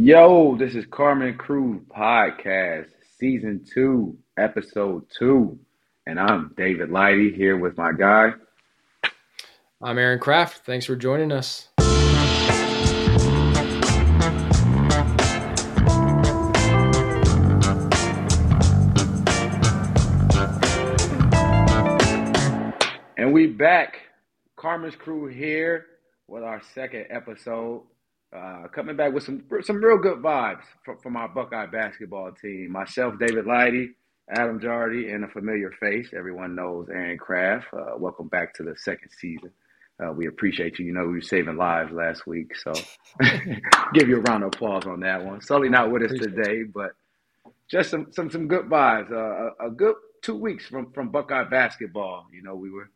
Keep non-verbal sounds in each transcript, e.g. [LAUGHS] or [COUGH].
Yo, this is Carmen Crew Podcast, Season 2, Episode 2. And I'm David Lighty here with my guy. I'm Aaron Craft. Thanks for joining us. And we back. Carmen's crew here with our second episode. Uh, coming back with some some real good vibes from, from our Buckeye basketball team. Myself, David Lighty, Adam Jardy, and a familiar face. Everyone knows Aaron Craft. Uh, welcome back to the second season. Uh, we appreciate you. You know, we were saving lives last week, so [LAUGHS] give you a round of applause on that one. Sully not with us today, but just some some some good vibes. Uh, a, a good two weeks from from Buckeye basketball. You know, we were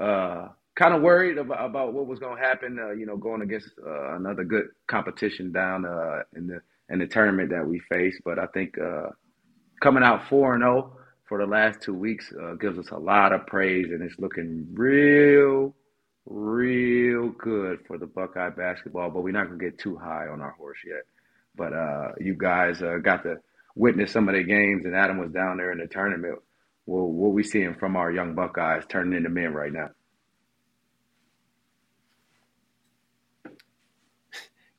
uh, kind of worried about, about what was going to happen. Uh, you know, going against uh, another good competition down uh, in the in the tournament that we faced. But I think uh, coming out four and zero for the last two weeks uh, gives us a lot of praise, and it's looking real, real good for the Buckeye basketball. But we're not going to get too high on our horse yet. But uh, you guys got to witness some of the games, and Adam was down there in the tournament. Well, what we seeing from our young Buckeyes turning into men right now?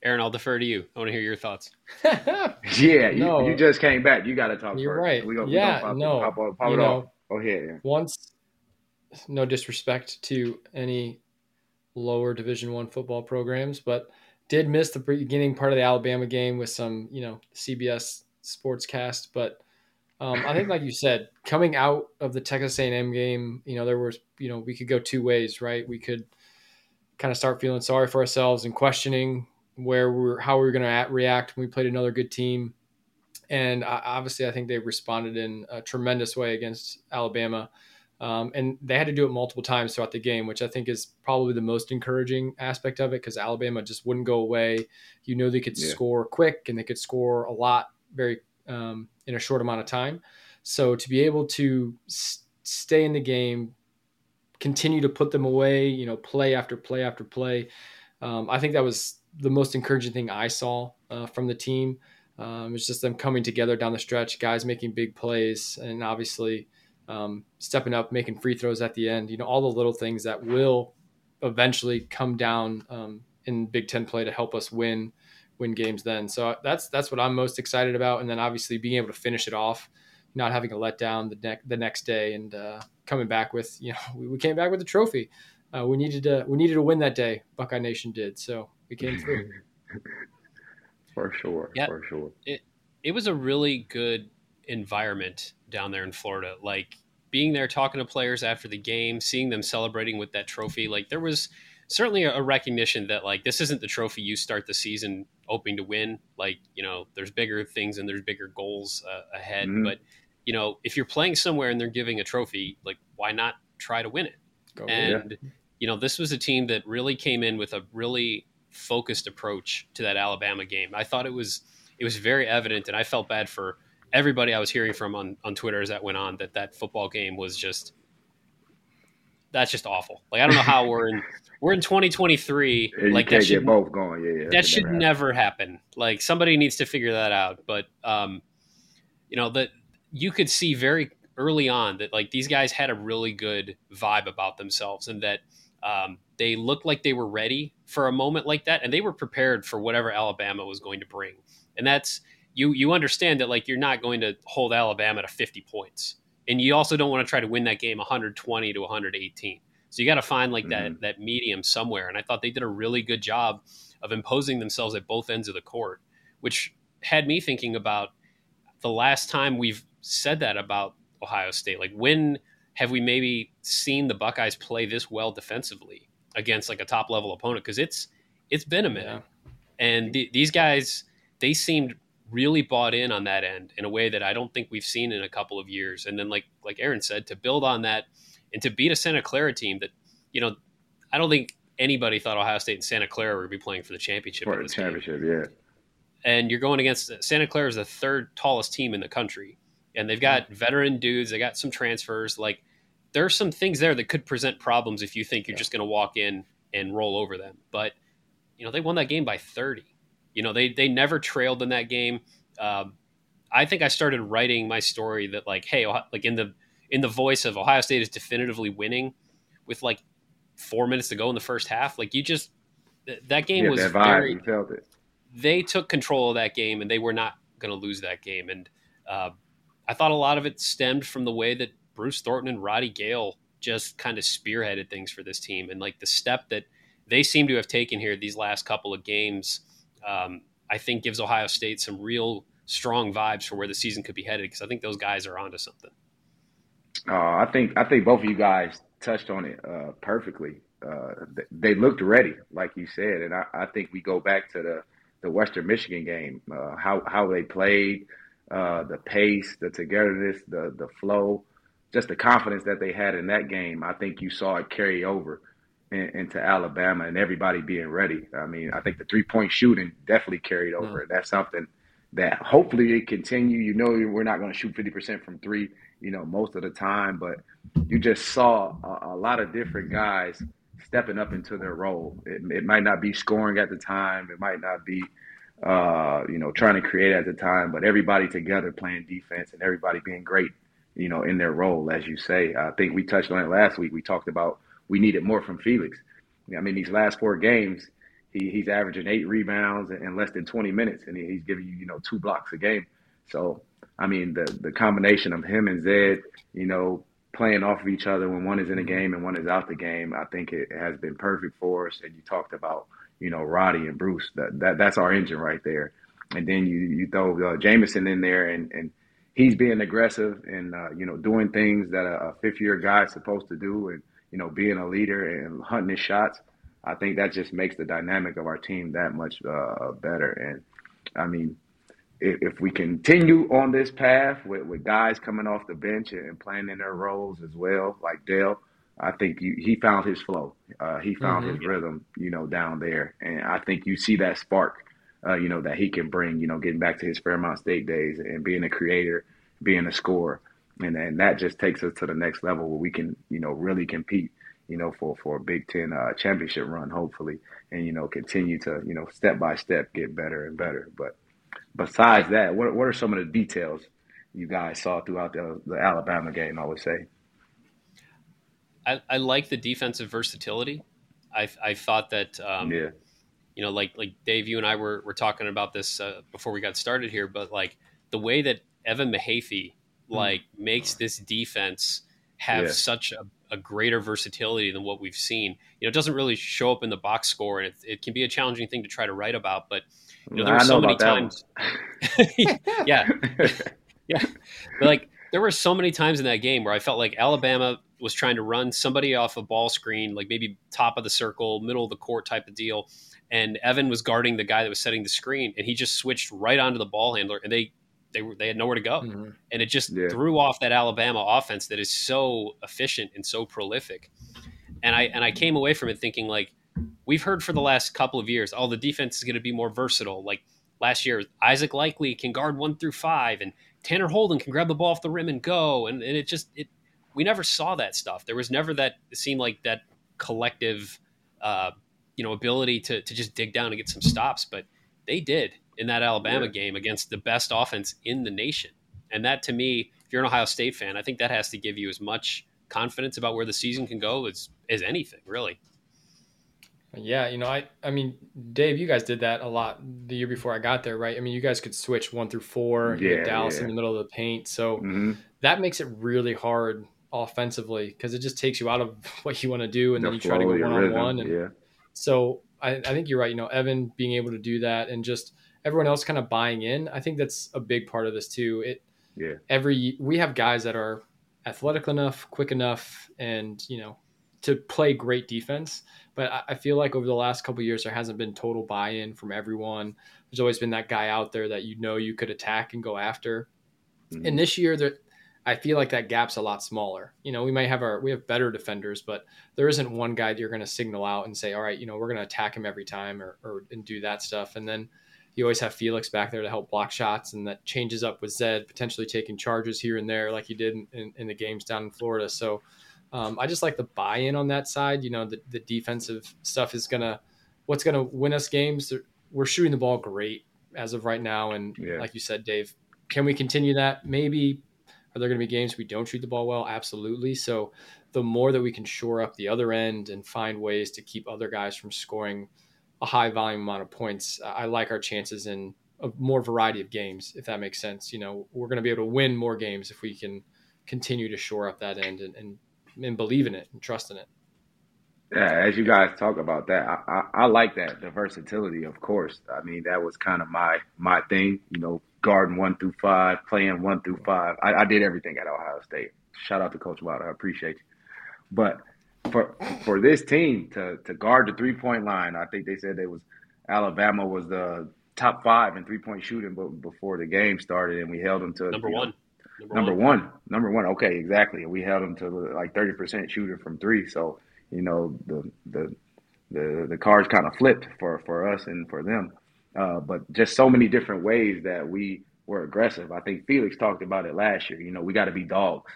Aaron, I'll defer to you. I want to hear your thoughts. [LAUGHS] yeah, you, no, you just came back. You got to talk. You're first. right. We gonna, yeah, we no. Pop, pop, pop it know, off. Go ahead. Once, no disrespect to any lower Division One football programs, but did miss the beginning part of the Alabama game with some, you know, CBS Sportscast. But um, I think, like you said, coming out of the Texas A&M game, you know, there was, you know, we could go two ways, right? We could kind of start feeling sorry for ourselves and questioning where we're how we are going to react when we played another good team. And uh, obviously, I think they responded in a tremendous way against Alabama. Um, and they had to do it multiple times throughout the game, which I think is probably the most encouraging aspect of it because Alabama just wouldn't go away. You know, they could yeah. score quick and they could score a lot very um, in a short amount of time. So to be able to s- stay in the game, continue to put them away, you know, play after play after play, um, I think that was the most encouraging thing I saw uh, from the team. Um, it's just them coming together down the stretch, guys making big plays, and obviously um, stepping up, making free throws at the end. You know, all the little things that will eventually come down um, in Big Ten play to help us win win games. Then, so that's that's what I'm most excited about. And then obviously being able to finish it off, not having a letdown the next the next day, and uh, coming back with you know we, [LAUGHS] we came back with a trophy. Uh, we needed to we needed to win that day. Buckeye Nation did so we came through. [LAUGHS] for sure. Yeah, for sure. It it was a really good environment down there in Florida. Like being there talking to players after the game, seeing them celebrating with that trophy. Like there was certainly a recognition that like this isn't the trophy you start the season hoping to win. Like you know, there's bigger things and there's bigger goals uh, ahead. Mm-hmm. But you know, if you're playing somewhere and they're giving a trophy, like why not try to win it? Go, and yeah. you know, this was a team that really came in with a really focused approach to that Alabama game. I thought it was it was very evident, and I felt bad for everybody I was hearing from on on Twitter as that went on that that football game was just that's just awful. Like I don't know how [LAUGHS] we're in we're in 2023. Yeah, like that should both going. Yeah, yeah that should never happen. never happen. Like somebody needs to figure that out. But um, you know that you could see very early on that like these guys had a really good vibe about themselves and that um, they looked like they were ready for a moment like that, and they were prepared for whatever Alabama was going to bring. And that's you. You understand that like you're not going to hold Alabama to 50 points, and you also don't want to try to win that game 120 to 118. So you got to find like mm-hmm. that that medium somewhere. And I thought they did a really good job of imposing themselves at both ends of the court, which had me thinking about the last time we've said that about Ohio State. Like when have we maybe seen the Buckeyes play this well defensively against like a top level opponent? Because it's it's been a minute, yeah. and th- these guys they seemed really bought in on that end in a way that I don't think we've seen in a couple of years. And then like like Aaron said, to build on that and to beat a Santa Clara team that you know I don't think anybody thought Ohio State and Santa Clara would be playing for the championship. For the championship, game. yeah. And you're going against Santa Clara is the third tallest team in the country and they've got veteran dudes. They got some transfers. Like there are some things there that could present problems if you think you're yeah. just going to walk in and roll over them. But you know they won that game by 30, You know, they they never trailed in that game. Um, I think I started writing my story that like, hey, like in the in the voice of Ohio State is definitively winning with like four minutes to go in the first half. Like you just that game yeah, was that very. You felt it. They took control of that game, and they were not going to lose that game. And uh, I thought a lot of it stemmed from the way that Bruce Thornton and Roddy Gayle just kind of spearheaded things for this team, and like the step that they seem to have taken here these last couple of games. Um, I think gives Ohio State some real strong vibes for where the season could be headed because I think those guys are onto something. Uh, I think I think both of you guys touched on it uh, perfectly. Uh, they looked ready, like you said, and I, I, think we go back to the the Western Michigan game, uh, how how they played, uh, the pace, the togetherness, the the flow, just the confidence that they had in that game. I think you saw it carry over in, into Alabama and everybody being ready. I mean, I think the three point shooting definitely carried over. Mm. That's something that hopefully it continue. You know, we're not going to shoot fifty percent from three you know, most of the time. But you just saw a, a lot of different guys stepping up into their role. It, it, might not be scoring at the time. It might not be, uh, you know, trying to create at the time, but everybody together playing defense and everybody being great, you know, in their role, as you say. I think we touched on it last week. We talked about we needed more from Felix. I mean, these last four games, he, he's averaging eight rebounds in less than 20 minutes, and he's giving you, you know, two blocks a game. So I mean, the the combination of him and Zed, you know, playing off of each other when one is in a mm-hmm. game and one is out the game, I think it has been perfect for us. And you talked about, you know, Roddy and Bruce. That, that that's our engine right there. And then you you throw uh, Jamison in there, and and he's being aggressive and uh, you know doing things that a, a fifth year guy is supposed to do, and you know being a leader and hunting his shots. I think that just makes the dynamic of our team that much uh, better. And I mean, if, if we continue on this path with, with guys coming off the bench and playing in their roles as well, like Dale, I think you, he found his flow. Uh, he found mm-hmm. his rhythm, you know, down there. And I think you see that spark, uh, you know, that he can bring, you know, getting back to his Fairmont State days and being a creator, being a scorer. And, and that just takes us to the next level where we can, you know, really compete, you know, for, for a Big Ten uh, championship run, hopefully, and, you know, continue to, you know, step by step get better and better. But besides that, what what are some of the details you guys saw throughout the, the Alabama game? I would say. I, I like the defensive versatility. I I thought that um, yeah. You know, like like Dave, you and I were, were talking about this uh, before we got started here, but like the way that Evan Mahaffey hmm. like mm. makes this defense have yeah. such a, a, greater versatility than what we've seen. You know, it doesn't really show up in the box score, and it, it can be a challenging thing to try to write about. But you know, there were so many times. [LAUGHS] yeah, [LAUGHS] yeah, but like there were so many times in that game where I felt like Alabama was trying to run somebody off a ball screen, like maybe top of the circle, middle of the court type of deal, and Evan was guarding the guy that was setting the screen, and he just switched right onto the ball handler, and they they were they had nowhere to go, mm-hmm. and it just yeah. threw off that Alabama offense that is so efficient and so prolific. And I and I came away from it thinking like we've heard for the last couple of years, oh, the defense is going to be more versatile. Like last year, Isaac Likekele can guard one through five, and Tanner Holden can grab the ball off the rim and go. And, and it just it we never saw that stuff. There was never that it seemed like that collective, uh, you know, ability to to just dig down and get some stops. But they did in that Alabama yeah. game against the best offense in the nation. And that to me, if you're an Ohio State fan, I think that has to give you as much confidence about where the season can go as as anything, really. Yeah, you know, I I mean, Dave, you guys did that a lot the year before I got there, right? I mean, you guys could switch one through four, yeah, Dallas yeah. in the middle of the paint, so mm-hmm. that makes it really hard offensively because it just takes you out of [LAUGHS] what you want to do, and the then you try to go one on one. And yeah. so I, I think you're right. You know, Evan being able to do that, and just everyone else kind of buying in. I think that's a big part of this too. It yeah. Every we have guys that are athletic enough, quick enough, and you know to play great defense. But I feel like over the last couple years, there hasn't been total buy-in from everyone. There's always been that guy out there that you know you could attack and go after. Mm-hmm. And this year, there, I feel like that gap's a lot smaller. You know, we might have our we have better defenders, but there isn't one guy that you're going to signal out and say, all right, you know, we're going to attack him every time or, or and do that stuff. And then you always have Felix back there to help block shots, and that changes up with Zed potentially taking charges here and there, like he did in, in, in the games down in Florida. So um, I just like the buy-in on that side. You know, the, the defensive stuff is gonna what's gonna win us games. we're shooting the ball great as of right now, and Yeah. like you said, Dave, can we continue that? Maybe. Are there going to be games we don't shoot the ball well? Absolutely. So the more that we can shore up the other end and find ways to keep other guys from scoring a high volume amount of points, I like our chances in a more variety of games, if that makes sense. You know, we're going to be able to win more games if we can continue to shore up that end and, and, and believe in it and trust in it. Yeah, as you guys talk about that, I, I, I like that the versatility. Of course, I mean that was kind of my my thing. You know, guarding one through five, playing one through five. I, I did everything at Ohio State. Shout out to Coach Wilder. I appreciate you. But for for this team to to guard the three point line, I think they said they was Alabama was the top five in three point shooting, but before the game started, and we held them to Number you know, one. Number one. Number one. Okay, exactly. We held them to like thirty percent shooting from three. So you know the the the the cards kind of flipped for for us and for them. Uh, but just so many different ways that we were aggressive. I think Felix talked about it last year. You know, we got to be dogs.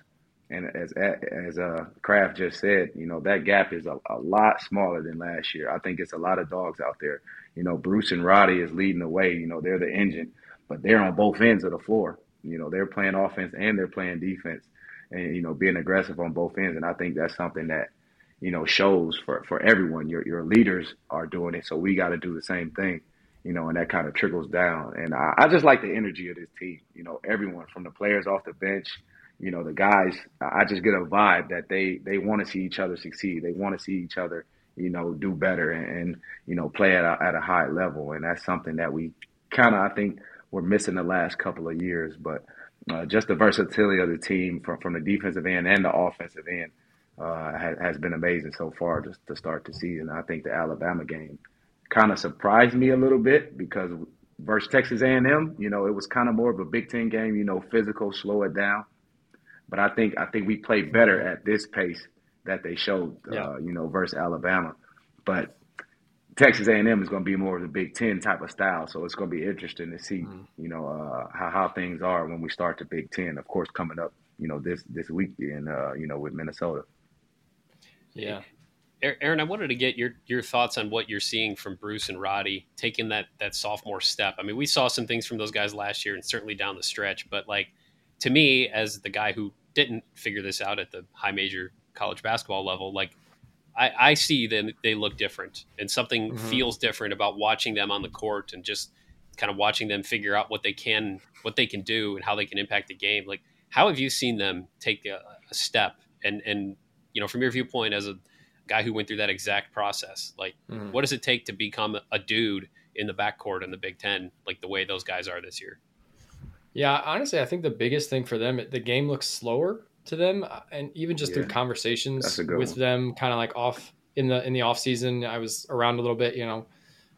And as as uh, Craft just said, you know that gap is a, a lot smaller than last year. I think it's a lot of dogs out there. You know, Bruce and Roddy is leading the way. You know, they're the engine, but they're on both ends of the floor. You know, they're playing offense and they're playing defense, and you know, being aggressive on both ends. And I think that's something that you know shows for for everyone. Your your leaders are doing it, so we got to do the same thing. You know, and that kind of trickles down. And I, I just like the energy of this team. You know, everyone from the players off the bench you know the guys i just get a vibe that they they want to see each other succeed they want to see each other you know do better and, and you know play at a, at a high level and that's something that we kind of i think we're missing the last couple of years but uh, just the versatility of the team from, from the defensive end and the offensive end uh, has, has been amazing so far just to start the season i think the alabama game kind of surprised me a little bit because versus texas a&m you know it was kind of more of a big ten game you know physical slow it down but I think I think we played better at this pace that they showed, Yeah. uh, you know, versus Alabama. But Texas A&M is going to be more of the Big Ten type of style, so it's going to be interesting to see, Mhm. you know, uh, how how things are when we start the Big Ten. Of course, coming up, you know, this this week in, uh, you know, with Minnesota. Yeah. Aaron, I wanted to get your your thoughts on what you're seeing from Bruce and Roddy taking that that sophomore step. I mean, we saw some things from those guys last year and certainly down the stretch, but like to me, as the guy who didn't figure this out at the high major college basketball level, like I, I see them they look different and something Mhm. feels different about watching them on the court and just kind of watching them figure out what they can what they can do and how they can impact the game. Like how have you seen them take a, a step and and you know from your viewpoint as a guy who went through that exact process, like Mhm. what does it take to become a dude in the backcourt in the Big Ten, like the way those guys are this year? Yeah, honestly, I think the biggest thing for them, the game looks slower to them, uh, and even just through conversations that's a good with one. them, kind of like off in the in the off season. I was around a little bit. You know,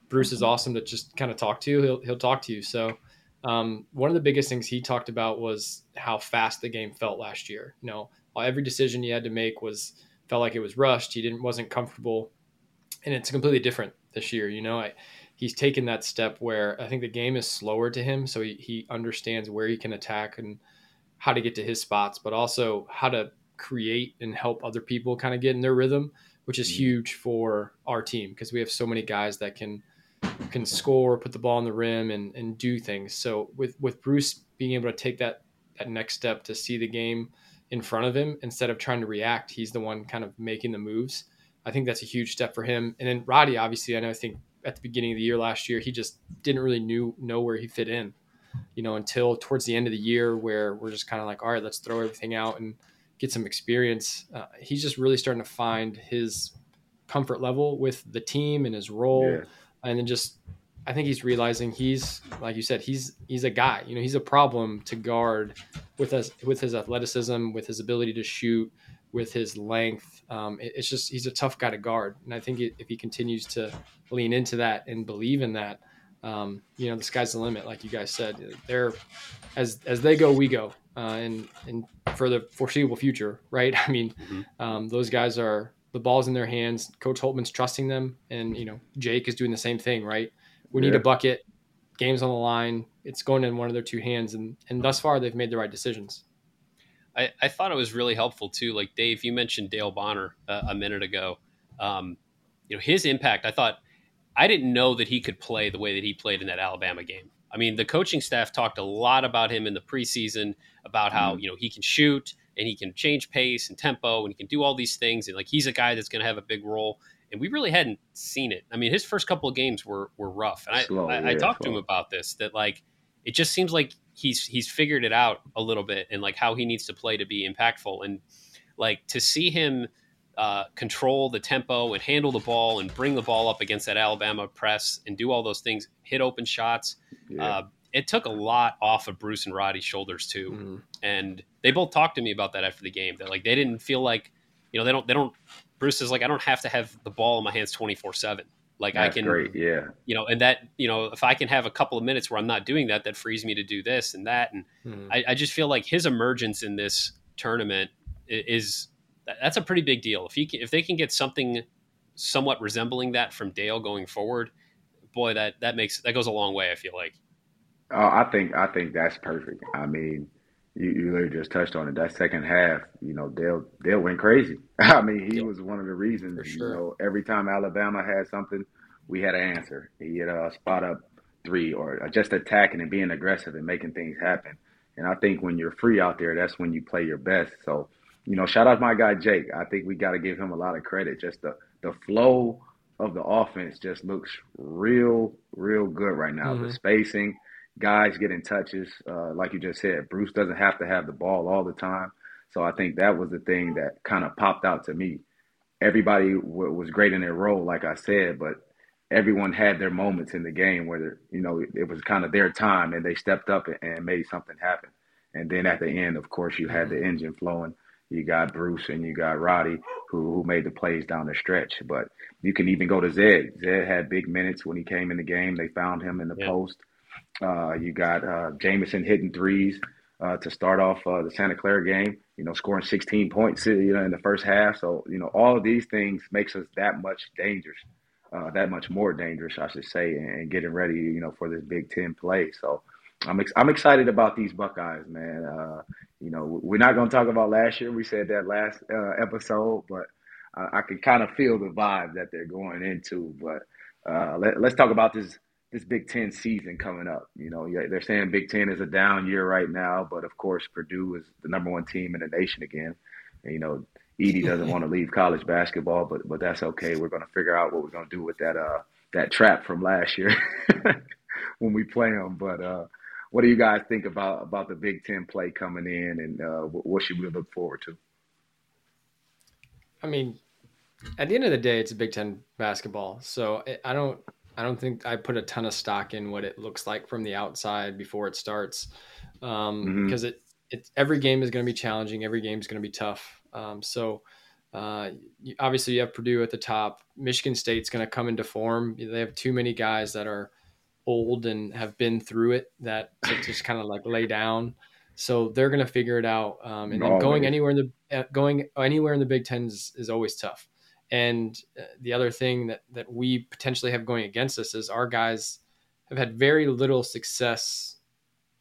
Bruce is awesome to just kind of talk to. He'll he'll talk to you. So um, one of the biggest things he talked about was how fast the game felt last year. You know, every decision he had to make was felt like it was rushed. He didn't wasn't comfortable, and it's completely different this year. You know, I, he's taken that step where I think the game is slower to him, so he, he understands where he can attack and how to get to his spots, but also how to create and help other people kind of get in their rhythm, which is Mhm. huge for our team because we have so many guys that can can score, put the ball in the rim, and and do things. So with with Bruce being able to take that that next step to see the game in front of him instead of trying to react, he's the one kind of making the moves. I think that's a huge step for him. And then Roddy, obviously, I know I think at the beginning of the year last year, he just didn't really knew know where he fit in, you know, until towards the end of the year where we're just kind of like, all right, let's throw everything out and get some experience. Uh, he's just really starting to find his comfort level with the team and his role, Yeah. and then just I think he's realizing he's like you said, he's he's a guy. You know, he's a problem to guard with us with his athleticism, with his ability to shoot, with his length. Um, it- it's just he's a tough guy to guard, and I think it, if he continues to lean into that and believe in that, um, you know, the sky's the limit. Like you guys said, they're as as they go, we go, uh, and and for the foreseeable future, [LAUGHS] right? I mean, Mhm. um, those guys are the ball's in their hands. Coach Holtman's trusting them, and you know, Jake is doing the same thing, right? We need a bucket. Game's on the line. It's going in one of their two hands, and and thus far they've made the right decisions. I, I thought it was really helpful too. Like Dave, you mentioned Dale Bonner uh, a minute ago. Um, you know his impact. I thought I didn't know that he could play the way that he played in that Alabama game. I mean, the coaching staff talked a lot about him in the preseason about how, mm-hmm. you know, he can shoot and he can change pace and tempo and he can do all these things and like he's a guy that's going to have a big role and we really hadn't seen it. I mean, his first couple of games were were rough. And I slow, I, yeah, I, talked slow. to him about this that like it just seems like he's he's figured it out a little bit and like how he needs to play to be impactful and like to see him uh, control the tempo and handle the ball and bring the ball up against that Alabama press and do all those things, hit open shots. Yeah. Uh, it took a lot off of Bruce and Roddy's shoulders too, mm-hmm. and they both talked to me about that after the game. That like they didn't feel like, you know, they don't they don't. Bruce is like, I don't have to have the ball in my hands twenty four seven. Like That's I can, great, yeah, you know, and that you know, if I can have a couple of minutes where I'm not doing that, that frees me to do this and that, and mm-hmm. I, I just feel like his emergence in this tournament is that's a pretty big deal. If he can, if they can get something somewhat resembling that from Dale going forward, boy, that that makes that goes a long way. I feel like. Oh, I think I think that's perfect. I mean, you, you literally just touched on it. That second half, you know, Dale Dale went crazy. [LAUGHS] I mean, he was one of the reasons. Sure. You know, every time Alabama had something, we had an answer. He had a spot up three or just attacking and being aggressive and making things happen. And I think when you're free out there, that's when you play your best. So you know, shout out to my guy Jake. I think we got to give him a lot of credit. Just the the flow of the offense just looks real, real good right now. Mm-hmm. The spacing, guys getting touches, uh, like you just said. Bruce doesn't have to have the ball all the time, so I think that was the thing that kind of popped out to me. Everybody w- was great in their role, like I said, but everyone had their moments in the game where you know it was kind of their time and they stepped up and made something happen. And then at the end, of course, you had the mm-hmm. engine flowing you got Bruce and you got Roddy who, who made the plays down the stretch. But you can even go to Zed. Zed had big minutes when he came in the game. They found him in the yeah. post. Uh, you got uh, Jamison hitting threes uh, to start off uh, the Santa Clara game. You know, scoring 16 points, you know, in the first half. So you know, all of these things makes us that much dangerous, uh, that much more dangerous, I should say, and, and getting ready, you know, for this Big Ten play. So I'm ex- I'm excited about these Buckeyes, man. Uh, you know, we're not going to talk about last year. We said that last uh, episode, but I, I can kind of feel the vibe that they're going into. But uh, let, us talk about this this Big Ten season coming up. You know, they're saying Big Ten is a down year right now, but of course Purdue is the number one team in the nation again. And, you know, Edey [LAUGHS] doesn't want to leave college basketball, but but that's okay. We're going to figure out what we're going to do with that uh that trap from last year [LAUGHS] when we play them. But uh, what do you guys think about about the Big Ten play coming in, and uh, what should we look forward to? I mean, at the end of the day, it's a Big Ten basketball, so I don't I don't think I put a ton of stock in what it looks like from the outside before it starts, um, mm-hmm. because it it every game is going to be challenging, every game is going to be tough. Um, so. Uh, obviously, you have Purdue at the top. Michigan State's going to come into form. They have too many guys that are old and have been through it that just kind of like lay down. So they're going to figure it out. Um, and then going anywhere in the uh, going anywhere in the Big Ten is, is always tough. And uh, the other thing that that we potentially have going against us is our guys have had very little success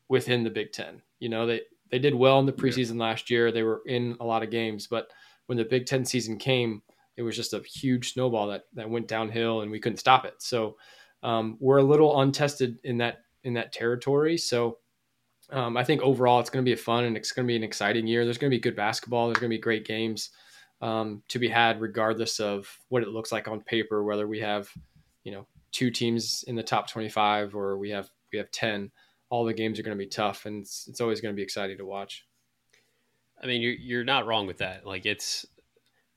within the Big Ten. You know, they they did well in the preseason yeah. last year. They were in a lot of games, but when the Big Ten season came, it was just a huge snowball that that went downhill, and we couldn't stop it. So um, we're a little untested in that in that territory. So um, I think overall it's going to be a fun and it's going to be an exciting year. There's going to be good basketball. There's going to be great games um, to be had, regardless of what it looks like on paper. Whether we have, you know, two teams in the top 25 or we have we have 10, all the games are going to be tough, and it's, it's always going to be exciting to watch. I mean, you're you're not wrong with that. Like it's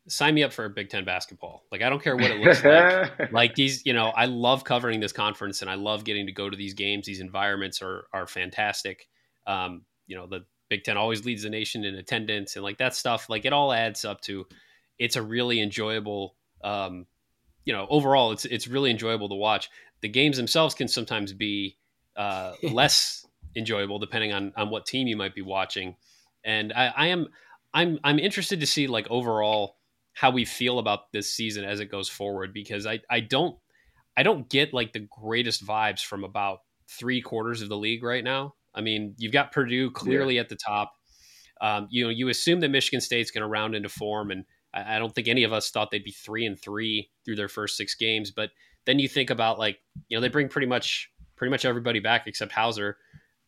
sign me up for a Big Ten basketball. Like I don't care what it looks like. [LAUGHS] like these, you know, I love covering this conference and I love getting to go to these games. These environments are are fantastic. Um, you know, the Big Ten always leads the nation in attendance and like that stuff. Like it all adds up to it's a really enjoyable. Um, you know, overall, it's it's really enjoyable to watch. The games themselves can sometimes be uh, [LAUGHS] less enjoyable depending on on what team you might be watching. And I, I am I'm I'm interested to see like overall how we feel about this season as it goes forward because I, I don't I don't get like the greatest vibes from about three quarters of the league right now. I mean, you've got Purdue clearly yeah. at the top. Um, you know, you assume that Michigan State's going to round into form, and I, I, don't think any of us thought they'd be three and three through their first six games. But then you think about like you know they bring pretty much pretty much everybody back except Hauser,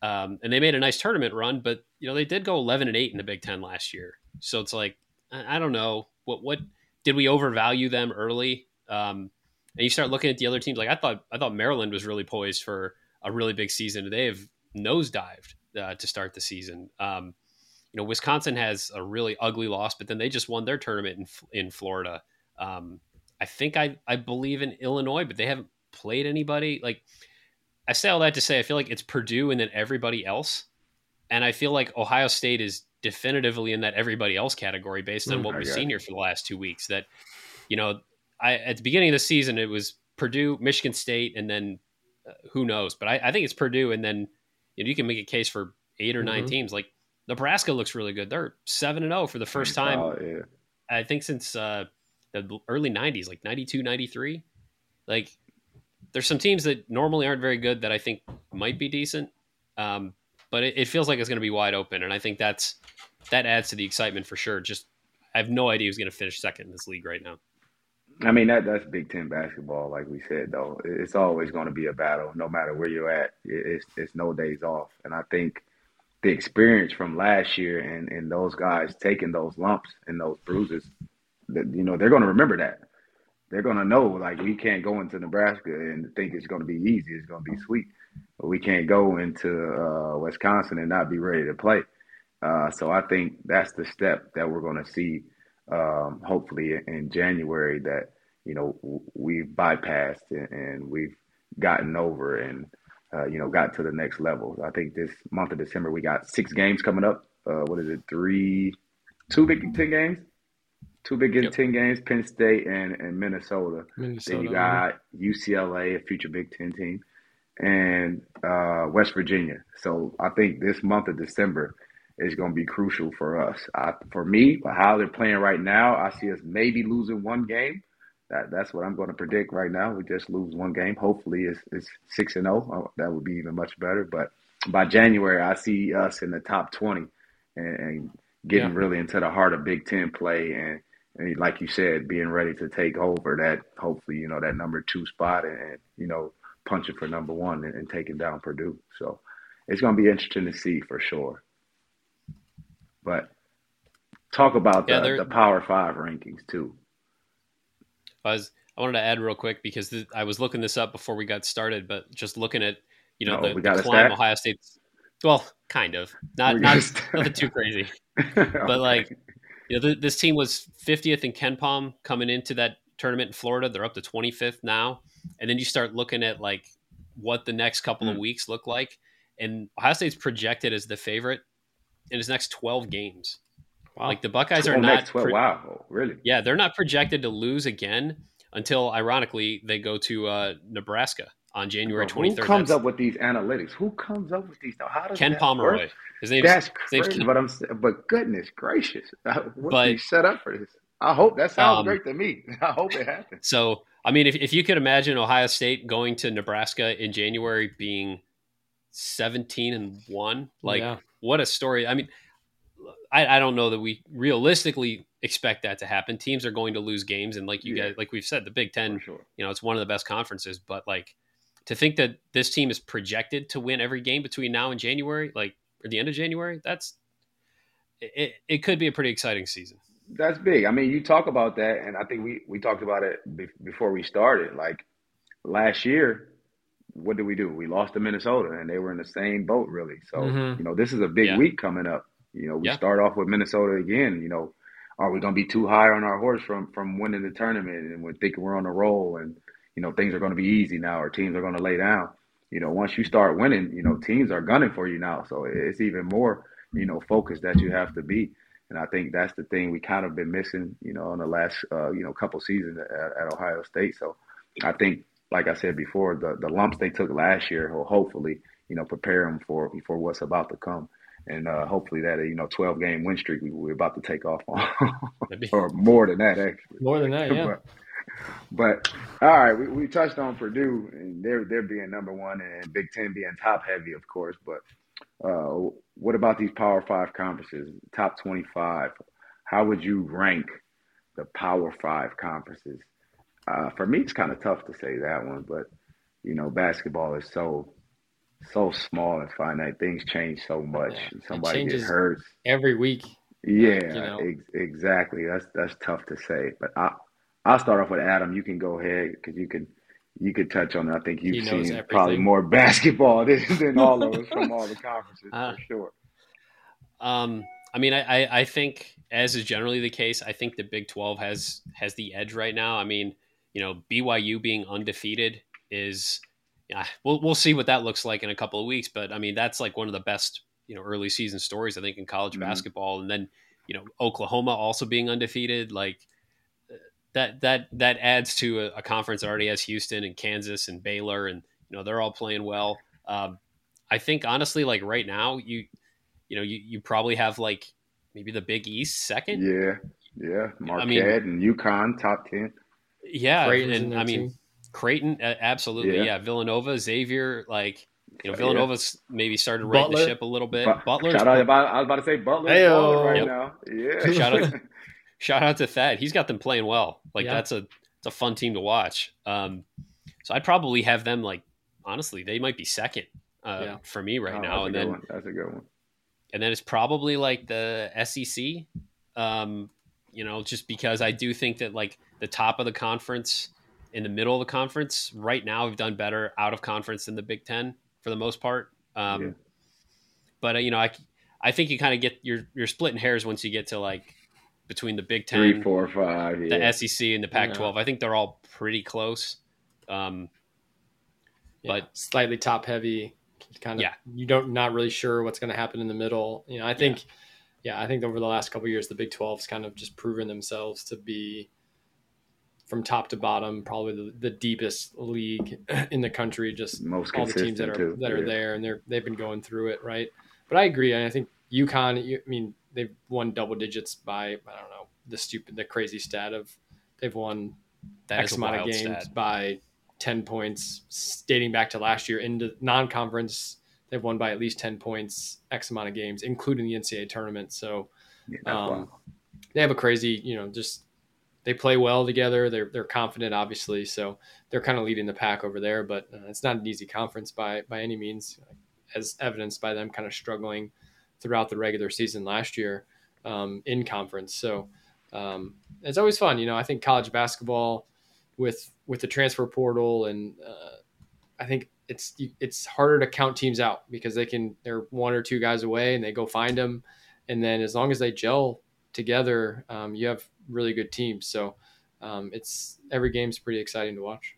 um, and they made a nice tournament run, but you know they did go 11 and eight in the Big Ten last year. So it's like I, don't know what what did we overvalue them early? Um, and you start looking at the other teams. Like I thought I thought Maryland was really poised for a really big season. They have nosedived uh, to start the season. Um, you know, Wisconsin has a really ugly loss, but then they just won their tournament in in Florida. Um, I think I I believe in Illinois, but they haven't played anybody. Like I say all that to say, I feel like it's Purdue and then everybody else, and I feel like Ohio State is definitively in that everybody else category based on mm, what we've seen here for the last two weeks. That you know, I at the beginning of the season it was Purdue, Michigan State, and then uh, who knows? But I, I, think it's Purdue, and then you know you can make a case for eight or 9 mm-hmm. teams. Like Nebraska looks really good. They're seven and zero oh for the first time. Oh, yeah. I think since uh, the early 90s, like 92, 93. Like, there's some teams that normally aren't very good that I think might be decent. Um, but it, it, feels like it's going to be wide open. And I think that's that adds to the excitement for sure. Just, I have no idea who's going to finish second in this league right now. I mean that that's Big Ten basketball, like we said. Though it's always going to be a battle, no matter where you're at. It's it's no days off, and I think the experience from last year and and those guys taking those lumps and those bruises that you know they're going to remember that. They're going to know like we can't go into Nebraska and think it's going to be easy. It's going to be sweet. We can't go into uh, Wisconsin and not be ready to play. Uh, so I think that's the step that we're going to see. Um, hopefully in January that you know we've bypassed and, and we've gotten over and uh, you know got to the next level. I think this month of December we got six games coming up. Uh, what is it? Three, two Big Ten games two Big yep. Ten games, Penn State and, and Minnesota. Minnesota. Then you got UCLA, a future Big Ten team, and uh, West Virginia. So I think this month of December is going to be crucial for us. I, for me, but how they're playing right now, I see us maybe losing one game. That that's what I'm going to predict right now. We just lose one game. Hopefully, it's, it's six and zero. Oh. That would be even much better. But by January, I see us in the top twenty and, and getting yeah. really into the heart of Big Ten play and and like you said, being ready to take over that, hopefully, you know, that number two spot and, you know, punching for number one and, and taking down Purdue. So it's going to be interesting to see for sure. But talk about yeah, the, the Power Five rankings too. I was I wanted to add real quick because th- I was looking this up before we got started, but just looking at you know no, the, the climb Ohio State's well, kind of not not nothing too crazy, [LAUGHS] but like you know, this team was 50th in KenPom coming into that tournament in Florida. They're up to 25th now. And then you start looking at like what the next couple mm. of weeks look like. And Ohio State's projected as the favorite in his next 12 games. Wow. Like the Buckeyes are not. 12, pro- wow, really? Yeah, they're not projected to lose again until, ironically, they go to uh, Nebraska on January 23rd. Who comes That's, up with these analytics? Who comes up with these? How does Ken Pomeroy. Work? His name's, That's crazy, his name's but I'm but goodness gracious, what but, he set up for this? I hope that sounds um, great to me. [LAUGHS] I hope it happens. So, I mean, if if you could imagine Ohio State going to Nebraska in January being 17 and one, like yeah. what a story. I mean, I, I don't know that we realistically expect that to happen. Teams are going to lose games, and like you yeah. guys, like we've said, the Big Ten, sure. you know, it's one of the best conferences, but like to think that this team is projected to win every game between now and January, like or the end of January, that's it, it could be a pretty exciting season. That's big. I mean, you talk about that, and I think we we talked about it be- before we started. Like last year, what did we do? We lost to Minnesota, and they were in the same boat, really. So mm-hmm. you know, this is a big yeah. week coming up. You know, we yeah. start off with Minnesota again. You know, are we going to be too high on our horse from from winning the tournament, and we're thinking we're on a roll, and you know, things are going to be easy now or teams are going to lay down. You know, once you start winning, you know, teams are gunning for you now. So it's even more, you know, focused that you have to be. And I think that's the thing we kind of been missing, you know, in the last, uh, you know, couple seasons at, at Ohio State. So I think, like I said before, the, the lumps they took last year will hopefully, you know, prepare them for, for what's about to come and uh, hopefully that you know 12 game win streak we, we're about to take off on, [LAUGHS] or more than that actually. More than that, yeah. [LAUGHS] but, but all right, we, we touched on Purdue and they're they're being number one and Big Ten being top heavy, of course. But uh, what about these Power Five conferences, top twenty five? How would you rank the Power Five conferences Uh, for me, it's kind of tough to say that one, but you know, basketball is so so small and finite. Things change so much. Yeah. It Somebody gets hurt. every week. Yeah, you know. ex- exactly. That's that's tough to say. But I I'll start off with Adam. You can go ahead because you can you could touch on it. I think you've seen probably more [LAUGHS] basketball than, than [LAUGHS] all of us from all the conferences Uh, for sure. Um, I mean, I, I, I think as is generally the case, I think the Big Twelve has has the edge right now. I mean, you know, BYU being undefeated is, yeah, we'll we'll see what that looks like in a couple of weeks. But I mean, that's like one of the best you know early season stories I think in college Mhm. basketball. And then you know Oklahoma also being undefeated, like that that that adds to a, a conference that already has Houston and Kansas and Baylor, and you know they're all playing well. Um, I think honestly, like right now, you you know you, you probably have like maybe the Big East second. Yeah, yeah. Marquette mean- and UConn top ten. Yeah, Creighton's and I mean too. Creighton, uh, absolutely, Yeah. yeah. Villanova, Xavier, like you know Yeah. Villanova's maybe started right Butler. the ship a little bit. But- Butler, shout out about I was about to say Butler Heyo. right Yep. now. Yeah. Shout out- [LAUGHS] shout out to Thad. He's got them playing well. Like Yeah. that's a it's a fun team to watch. Um, so I'd probably have them like honestly, they might be second uh, Yeah. for me right Oh, now, and then one. That's a good one. and then it's probably like the SEC. Um, you know, just because I do think that like the top of the conference, in the middle of the conference, right now have done better out of conference than the Big Ten for the most part. Um, Yeah. But uh, you know, I I think you kind of get you're you're splitting hairs once you get to like between the Big Ten, Three, four, five. the Yeah. SEC, and the Pac-12. I think they're all pretty close. Um, Yeah, but- slightly top heavy, kind of. Yeah. You don't not really sure what's going to happen in the middle. You know, I think, yeah, I think over the last couple of years, the Big 12's kind of just proven themselves to be from top to bottom, probably the, the deepest league [CLEARS THROAT] in the country. Just Most all the teams that are too. that are Yeah. there, and they're they've been going through it, right? But I agree, and I think UConn. I mean, they've won double digits by I don't know the stupid, the crazy stat of they've won that X amount of games stat. by 10 points dating back to last year into non-conference they've won by at least 10 points x amount of games including the ncaa tournament so Yeah, um, wild. they have a crazy you know just they play well together they're, they're confident obviously so they're kind of leading the pack over there but uh, it's not an easy conference by by any means as evidenced by them kind of struggling throughout the regular season last year um, in conference so um, it's always fun. You know, I think college basketball with with the transfer portal and uh, I think it's it's harder to count teams out because they can they're one or two guys away and they go find them, and then as long as they gel together, um, you have really good teams. So um, it's every game's pretty exciting to watch.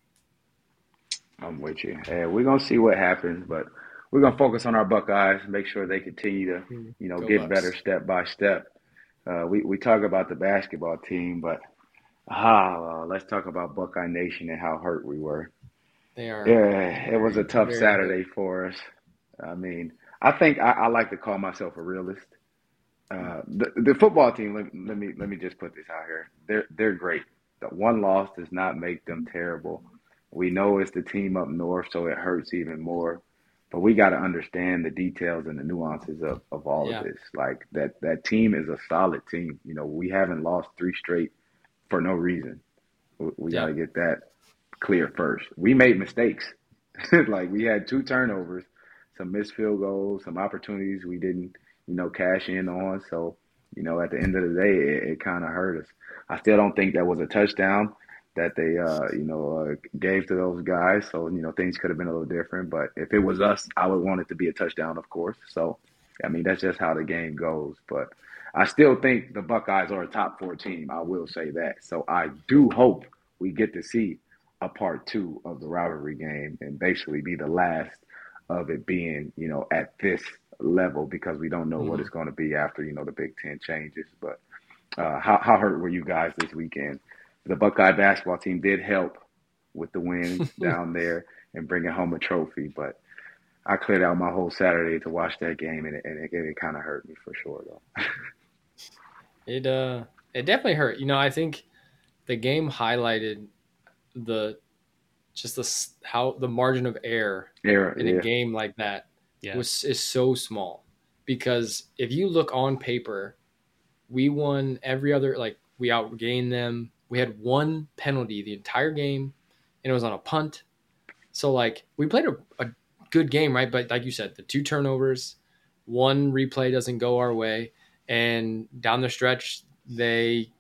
I'm with you. Hey, we're gonna see what happens, but we're gonna focus on our Buckeyes, make sure they continue to, Mhm. you know, Go get Bucks. better step by step. Uh, we we talk about the basketball team, but ah, uh, let's talk about Buckeye Nation and how hurt we were. They are Yeah, it was a tough Very Saturday for us. I mean, I think I, I like to call myself a realist. Uh, the the football team. Let, let me let me just put this out here. They're they're great. The one loss does not make them terrible. We know it's the team up north, so it hurts even more. But we got to understand the details and the nuances of, of all Yeah. of this. Like that that team is a solid team. You know, we haven't lost three straight for no reason. We, we got to get that clear first. We made mistakes. [LAUGHS] like we had two turnovers, some missed field goals, some opportunities we didn't, you know, cash in on. So, you know, at the end of the day, it, it kind of hurt us. I still don't think that was a touchdown that they, uh, you know, uh, gave to those guys. So, you know, things could have been a little different. But if it was us, I would want it to be a touchdown, of course. So, I mean, that's just how the game goes. But I still think the Buckeyes are a top four team. I will say that. So I do hope we get to see a part two of the rivalry game and basically be the last of it being, you know, at this level because we don't know what Mhm. it's going to be after, you know, the Big Ten changes. But uh, how, how hurt were you guys this weekend? The Buckeye basketball team did help with the win [LAUGHS] down there and bringing home a trophy, but I cleared out my whole Saturday to watch that game, and it, and it, it kind of hurt me for sure, though. [LAUGHS] It uh it definitely hurt. You know, I think the game highlighted the just the how the margin of error Yeah, in yeah. a game like that Yeah. was is so small because if you look on paper, we won every other like we outgained them we had one penalty the entire game, and it was on a punt. So like we played a, a good game, right? But like you said, the two turnovers, one replay doesn't go our way, and down the stretch they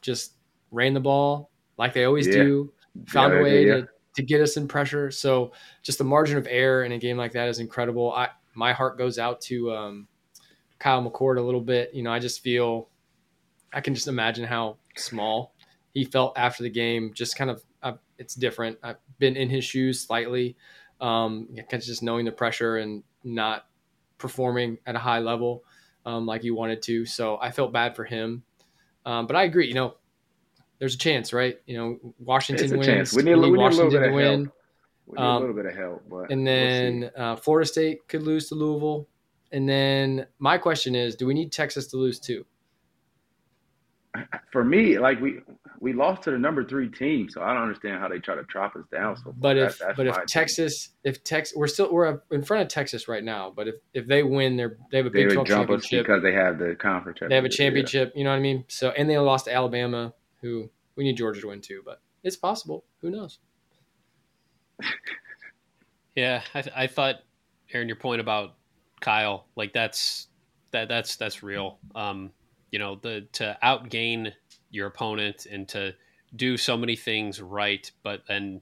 just ran the ball like they always yeah. do, found yeah, a way yeah, to, to get us in pressure. So just the margin of error in a game like that is incredible. I my heart goes out to um, Kyle McCord a little bit. You know, I just feel I can just imagine how small he felt after the game. Just kind of, uh, it's different. I've been in his shoes slightly, um, because just knowing the pressure and not performing at a high level um, like he wanted to. So I felt bad for him. Um, but I agree. You know, there's a chance, right? You know, Washington wins. Chance. We need, we need Washington to win. Help. We need a little bit of help, but and then we'll uh, Florida State could lose to Louisville. And then my question is, do we need Texas to lose too? [LAUGHS] For me, like we we lost to the number three team, so I don't understand how they try to drop us down. So, but if that, but if Texas, if Texas, we're still we're in front of Texas right now. But if if they win, they're they have a Big Twelve championship because they have the conference. They have a championship. Yeah. You know what I mean? So and they lost to Alabama, who we need Georgia to win too. But it's possible. Who knows? [LAUGHS] yeah, I, I thought Aaron, your point about Kyle, like that's that that's that's real. Um, you know, the to outgain your opponent and to do so many things right, but then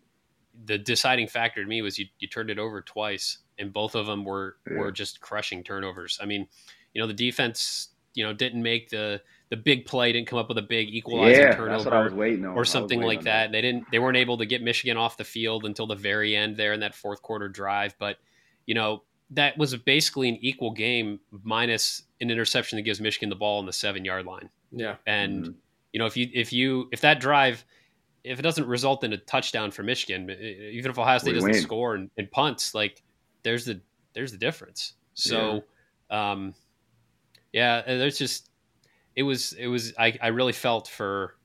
the deciding factor to me was you, you turned it over twice and both of them were yeah. were just crushing turnovers. I mean, you know, the defense, you know, didn't make the the big play, didn't come up with a big equalizing yeah, turnover or something like that. that. They didn't they weren't able to get Michigan off the field until the very end there in that fourth quarter drive, but you know, that was basically an equal game minus an interception that gives Michigan the ball on the seven yard line. Yeah. And mm-hmm. you know, if you if you if that drive if it doesn't result in a touchdown for Michigan, even if Ohio State we doesn't win. score and, and, punts, like there's the there's the difference. So yeah. um yeah, there's just it was it was I, I really felt for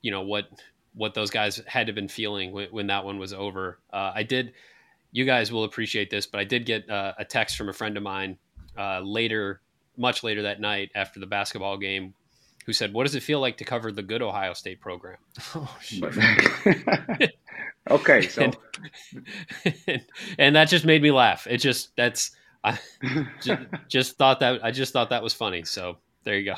you know what what those guys had to been feeling when, when that one was over. Uh, I did you guys will appreciate this, but I did get uh, a text from a friend of mine uh, later, much later that night after the basketball game, who said, "What does it feel like to cover the good Ohio State program?" [LAUGHS] Oh, shit. [LAUGHS] okay, so and, and, and, that just made me laugh. It just that's I just, just thought that I just thought that was funny. So there you go.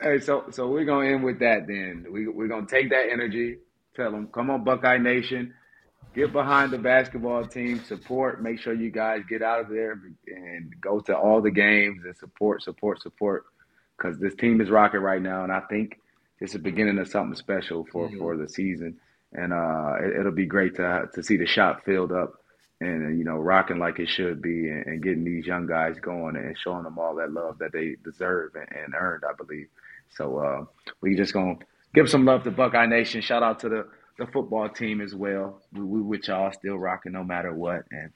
Hey, so so we're gonna end with that then. We we're gonna take that energy, tell them, come on, Buckeye Nation get behind the basketball team, support. Make sure you guys get out of there and go to all the games and support, support, support. Because this team is rocking right now, and I think it's the beginning of something special for, mm-hmm. for the season. And uh, it, will be great to to see the Schott filled up and you know rocking like it should be, and, and, getting these young guys going and showing them all that love that they deserve and, and earned, I believe. So uh, we just gonna give some love to Buckeye Nation. Shout out to the the football team as well. We, we with y'all still rocking no matter what. And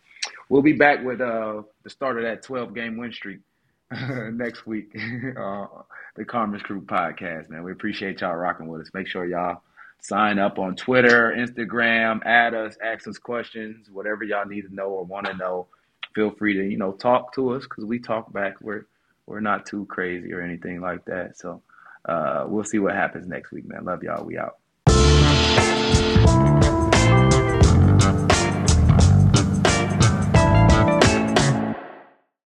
we'll be back with uh, the start of that 12 game win streak [LAUGHS] next week. [LAUGHS] uh, the Carmen's Crew podcast, man. We appreciate y'all rocking with us. Make sure y'all sign up on Twitter, Instagram, add us, ask us questions, whatever y'all need to know or want to know. Feel free to, you know, talk to us because we talk back. We're we're not too crazy or anything like that. So uh, we'll see what happens next week, man. Love y'all. We out.